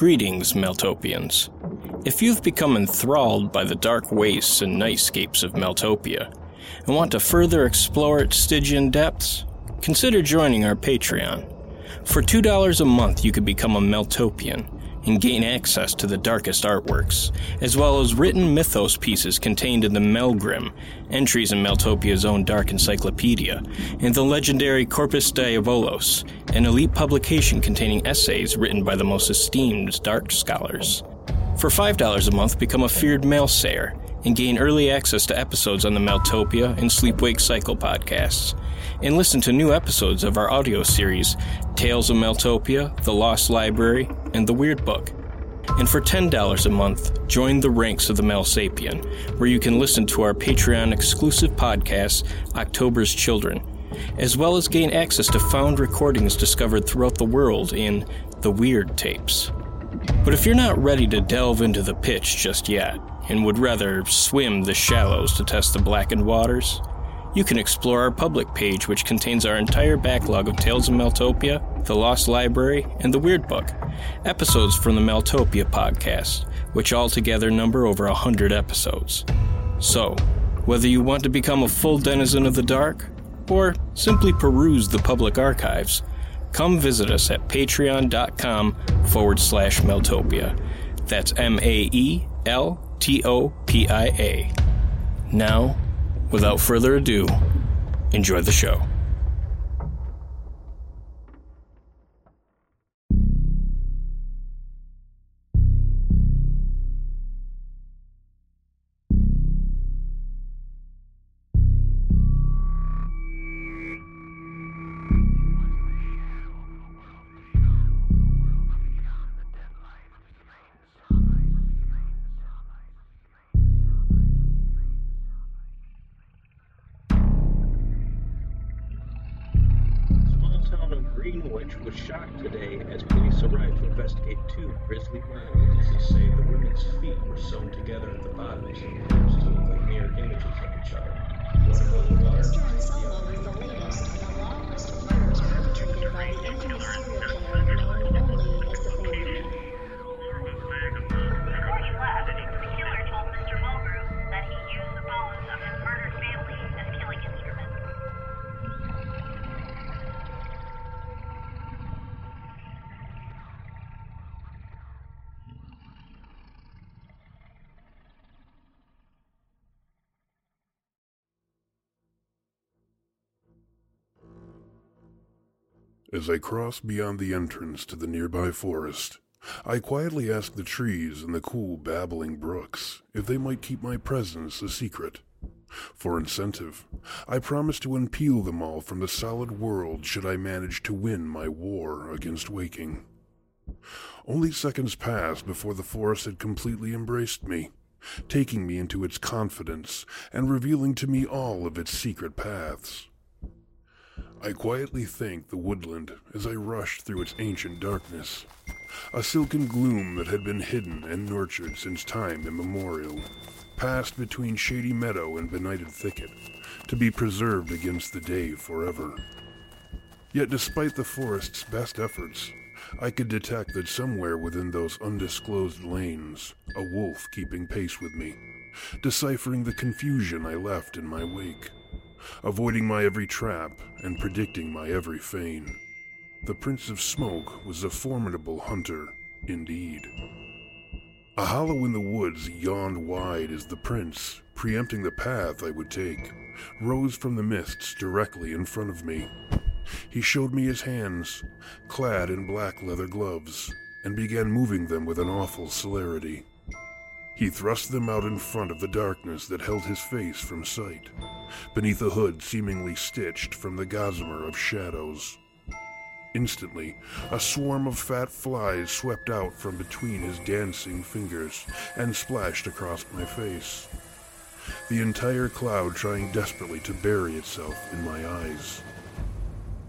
Greetings, Maeltopians. If you've become enthralled by the dark wastes and nightscapes of Maeltopia and want to further explore its Stygian depths, consider joining our Patreon. For $2 a month, you could become a Maeltopian and gain access to the darkest artworks, as well as written mythos pieces contained in the Maelgrim, entries in Maeltopia's own dark encyclopedia, and the legendary Corpus Diabolos, an elite publication containing essays written by the most esteemed dark scholars. For $5 a month, become a feared Maelsayer and gain early access to episodes on the Maeltopia and Sleepwake Cycle podcasts, and listen to new episodes of our audio series Tales of Maeltopia, The Lost Library, and The Weird Book. And for $10 a month, join the ranks of the Maelsapien, where you can listen to our Patreon exclusive podcast, October's Children, as well as gain access to found recordings discovered throughout the world in The Weird Tapes. But if you're not ready to delve into the pitch just yet, and would rather swim the shallows to test the blackened waters, you can explore our public page, which contains our entire backlog of Tales of Maeltopia, The Lost Library, and The Weird Book, episodes from the Maeltopia podcast, which altogether number over a hundred episodes. So, whether you want to become a full denizen of the dark, or simply peruse the public archives, come visit us at patreon.com forward slash Maeltopia. That's M A E L T O P I A. Now, without further ado, enjoy the show. Greenwich was shocked today as police arrived to investigate two grisly murder witnesses say the women's feet were sewn together at the bottoms and corpses looked like mirror images of each other. Want to go to the? Mr. Anselmo is the latest in a long list of murders perpetrated by the infamous serial killer As I cross beyond the entrance to the nearby forest, I quietly ask the trees and the cool, babbling brooks if they might keep my presence a secret. For incentive, I promise to unpeel them all from the solid world should I manage to win my war against waking. Only seconds passed before the forest had completely embraced me, taking me into its confidence and revealing to me all of its secret paths. I quietly thank the woodland as I rushed through its ancient darkness, a silken gloom that had been hidden and nurtured since time immemorial, passed between shady meadow and benighted thicket, to be preserved against the day forever. Yet despite the forest's best efforts, I could detect that somewhere within those undisclosed lanes, a wolf keeping pace with me, deciphering the confusion I left in my wake avoiding my every trap and predicting my every feign. The Prince of Smoke was a formidable hunter, indeed. A hollow in the woods yawned wide as the prince, preempting the path I would take, rose from the mists directly in front of me. He showed me his hands, clad in black leather gloves, and began moving them with an awful celerity. He thrust them out in front of the darkness that held his face from sight, beneath a hood seemingly stitched from the gossamer of shadows. Instantly, a swarm of fat flies swept out from between his dancing fingers and splashed across my face. The entire cloud trying desperately to bury itself in my eyes.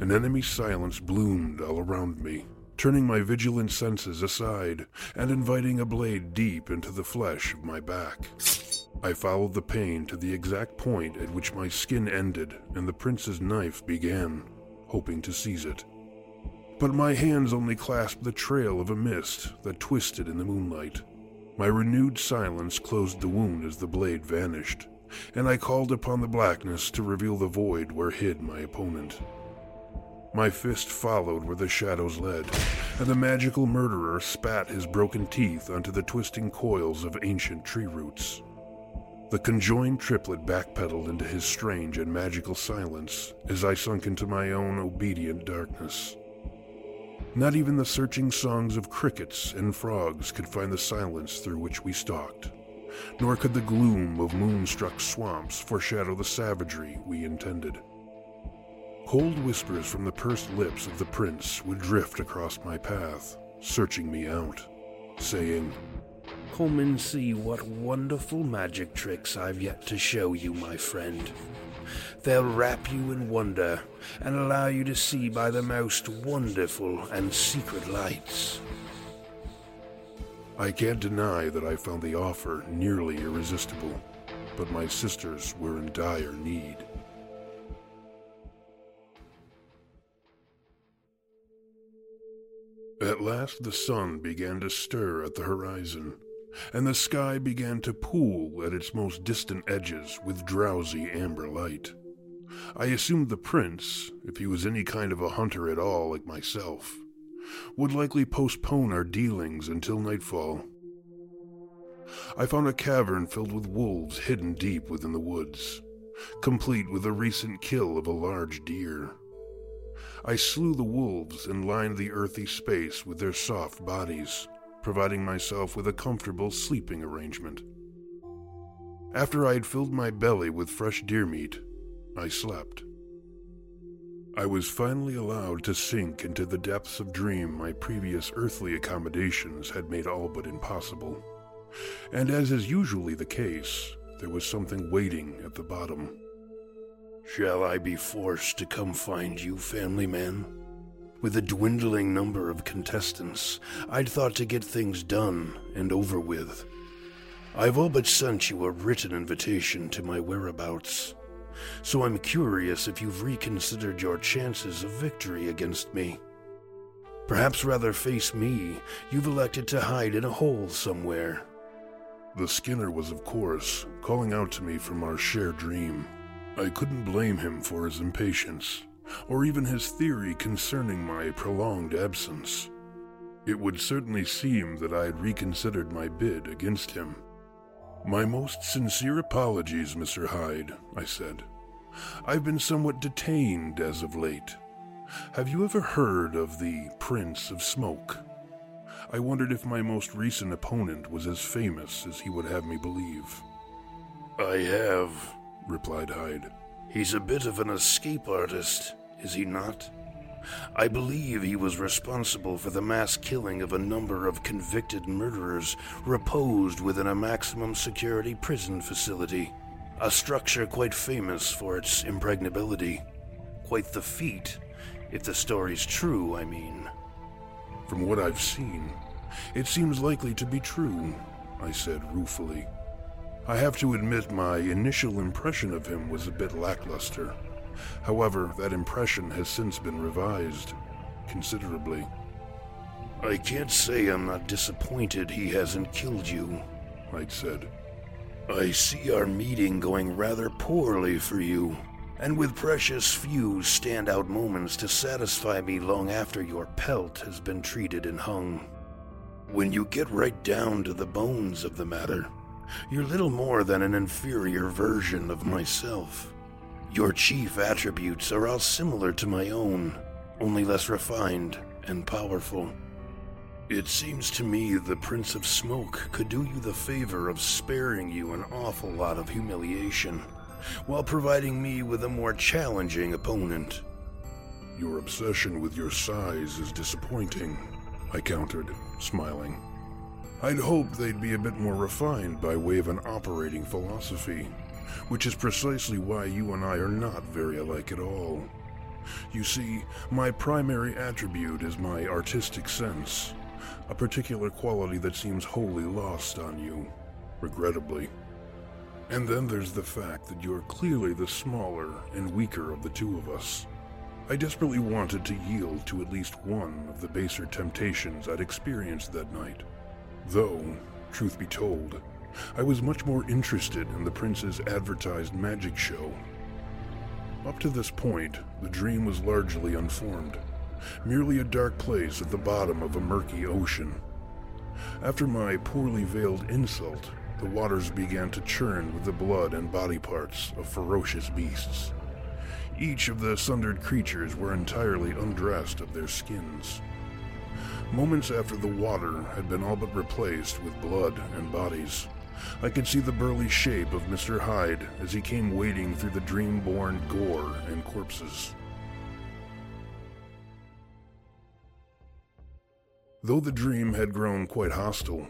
An enemy silence bloomed all around me, turning my vigilant senses aside and inviting a blade deep into the flesh of my back. I followed the pain to the exact point at which my skin ended and the prince's knife began, hoping to seize it. But my hands only clasped the trail of a mist that twisted in the moonlight. My renewed silence closed the wound as the blade vanished, and I called upon the blackness to reveal the void where hid my opponent. My fist followed where the shadows led, and the magical murderer spat his broken teeth onto the twisting coils of ancient tree roots. The conjoined triplet backpedaled into his strange and magical silence as I sunk into my own obedient darkness. Not even the searching songs of crickets and frogs could find the silence through which we stalked, nor could the gloom of moonstruck swamps foreshadow the savagery we intended. Cold whispers from the pursed lips of the prince would drift across my path, searching me out, saying, Come and see what wonderful magic tricks I've yet to show you, my friend. They'll wrap you in wonder and allow you to see by the most wonderful and secret lights. I can't deny that I found the offer nearly irresistible, but my sisters were in dire need. At last the sun began to stir at the horizon, and the sky began to pool at its most distant edges with drowsy amber light. I assumed the prince, if he was any kind of a hunter at all like myself, would likely postpone our dealings until nightfall. I found a cavern filled with wolves hidden deep within the woods, complete with a recent kill of a large deer. I slew the wolves and lined the earthy space with their soft bodies, providing myself with a comfortable sleeping arrangement. After I had filled my belly with fresh deer meat, I slept. I was finally allowed to sink into the depths of dream my previous earthly accommodations had made all but impossible. And as is usually the case, there was something waiting at the bottom. Shall I be forced to come find you, family man? With a dwindling number of contestants, I'd thought to get things done and over with. I've all but sent you a written invitation to my whereabouts, so I'm curious if you've reconsidered your chances of victory against me. Perhaps rather face me, you've elected to hide in a hole somewhere. The Skinner was, of course, calling out to me from our shared dream. I couldn't blame him for his impatience, or even his theory concerning my prolonged absence. It would certainly seem that I had reconsidered my bid against him. My most sincere apologies, Mr. Hyde, I said. I've been somewhat detained as of late. Have you ever heard of the Prince of Smoke? I wondered if my most recent opponent was as famous as he would have me believe. I have, replied Hyde. He's a bit of an escape artist, is he not? I believe he was responsible for the mass killing of a number of convicted murderers reposed within a maximum security prison facility, a structure quite famous for its impregnability. Quite the feat, if the story's true, I mean. From what I've seen, it seems likely to be true, I said ruefully. I have to admit my initial impression of him was a bit lackluster. However, that impression has since been revised considerably. I can't say I'm not disappointed he hasn't killed you, Hyde said. I see our meeting going rather poorly for you, and with precious few standout moments to satisfy me long after your pelt has been treated and hung. When you get right down to the bones of the matter, you're little more than an inferior version of myself. Your chief attributes are all similar to my own, only less refined and powerful. It seems to me the Prince of Smoke could do you the favor of sparing you an awful lot of humiliation, while providing me with a more challenging opponent. Your obsession with your size is disappointing, I countered, smiling. I'd hoped they'd be a bit more refined by way of an operating philosophy, which is precisely why you and I are not very alike at all. You see, my primary attribute is my artistic sense, a particular quality that seems wholly lost on you, regrettably. And then there's the fact that you're clearly the smaller and weaker of the two of us. I desperately wanted to yield to at least one of the baser temptations I'd experienced that night. Though, truth be told, I was much more interested in the prince's advertised magic show. Up to this point, the dream was largely unformed, merely a dark place at the bottom of a murky ocean. After my poorly veiled insult, the waters began to churn with the blood and body parts of ferocious beasts. Each of the sundered creatures were entirely undressed of their skins. Moments after the water had been all but replaced with blood and bodies, I could see the burly shape of Mr. Hyde as he came wading through the dream-born gore and corpses. Though the dream had grown quite hostile,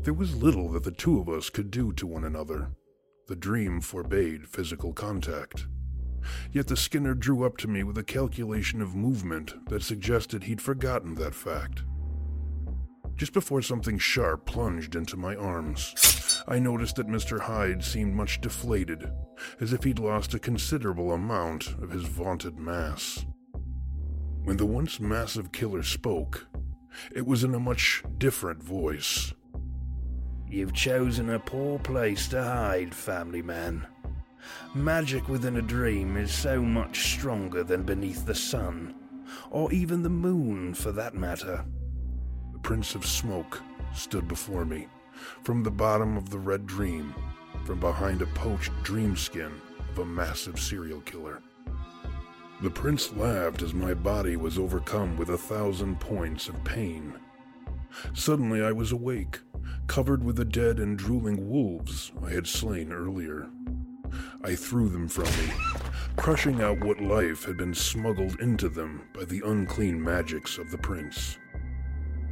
there was little that the two of us could do to one another. The dream forbade physical contact. Yet the Skinner drew up to me with a calculation of movement that suggested he'd forgotten that fact. Just before something sharp plunged into my arms, I noticed that Mr. Hyde seemed much deflated, as if he'd lost a considerable amount of his vaunted mass. When the once massive killer spoke, it was in a much different voice. You've chosen a poor place to hide, family man. Magic within a dream is so much stronger than beneath the sun, or even the moon for that matter. Prince of Smoke stood before me, from the bottom of the Red Dream, from behind a poached dream skin of a massive serial killer. The prince laughed as my body was overcome with a thousand points of pain. Suddenly I was awake, covered with the dead and drooling wolves I had slain earlier. I threw them from me, crushing out what life had been smuggled into them by the unclean magics of the prince.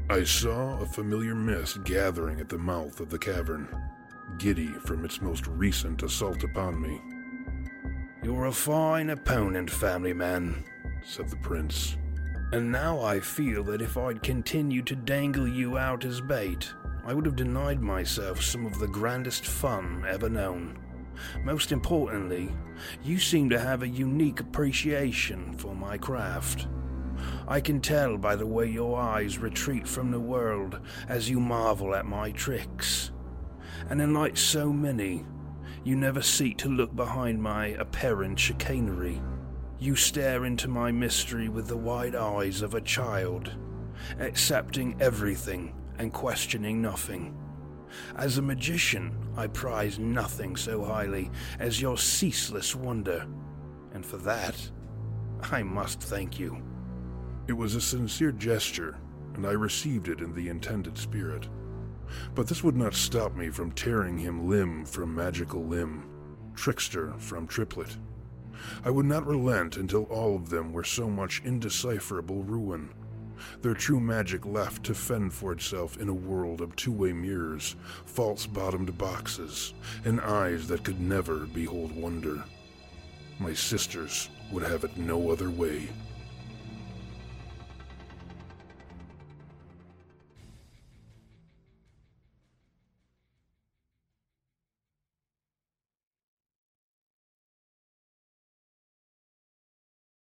I saw a familiar mist gathering at the mouth of the cavern, giddy from its most recent assault upon me. You're a fine opponent, family man, said the prince. And now I feel that if I'd continued to dangle you out as bait, I would have denied myself some of the grandest fun ever known. Most importantly, you seem to have a unique appreciation for my craft. I can tell by the way your eyes retreat from the world as you marvel at my tricks. And in unlike so many, you never seek to look behind my apparent chicanery. You stare into my mystery with the wide eyes of a child, accepting everything and questioning nothing. As a magician, I prize nothing so highly as your ceaseless wonder, and for that, I must thank you. It was a sincere gesture, and I received it in the intended spirit. But this would not stop me from tearing him limb from magical limb, trickster from triplet. I would not relent until all of them were so much indecipherable ruin, their true magic left to fend for itself in a world of two way mirrors, false bottomed boxes, and eyes that could never behold wonder. My sisters would have it no other way.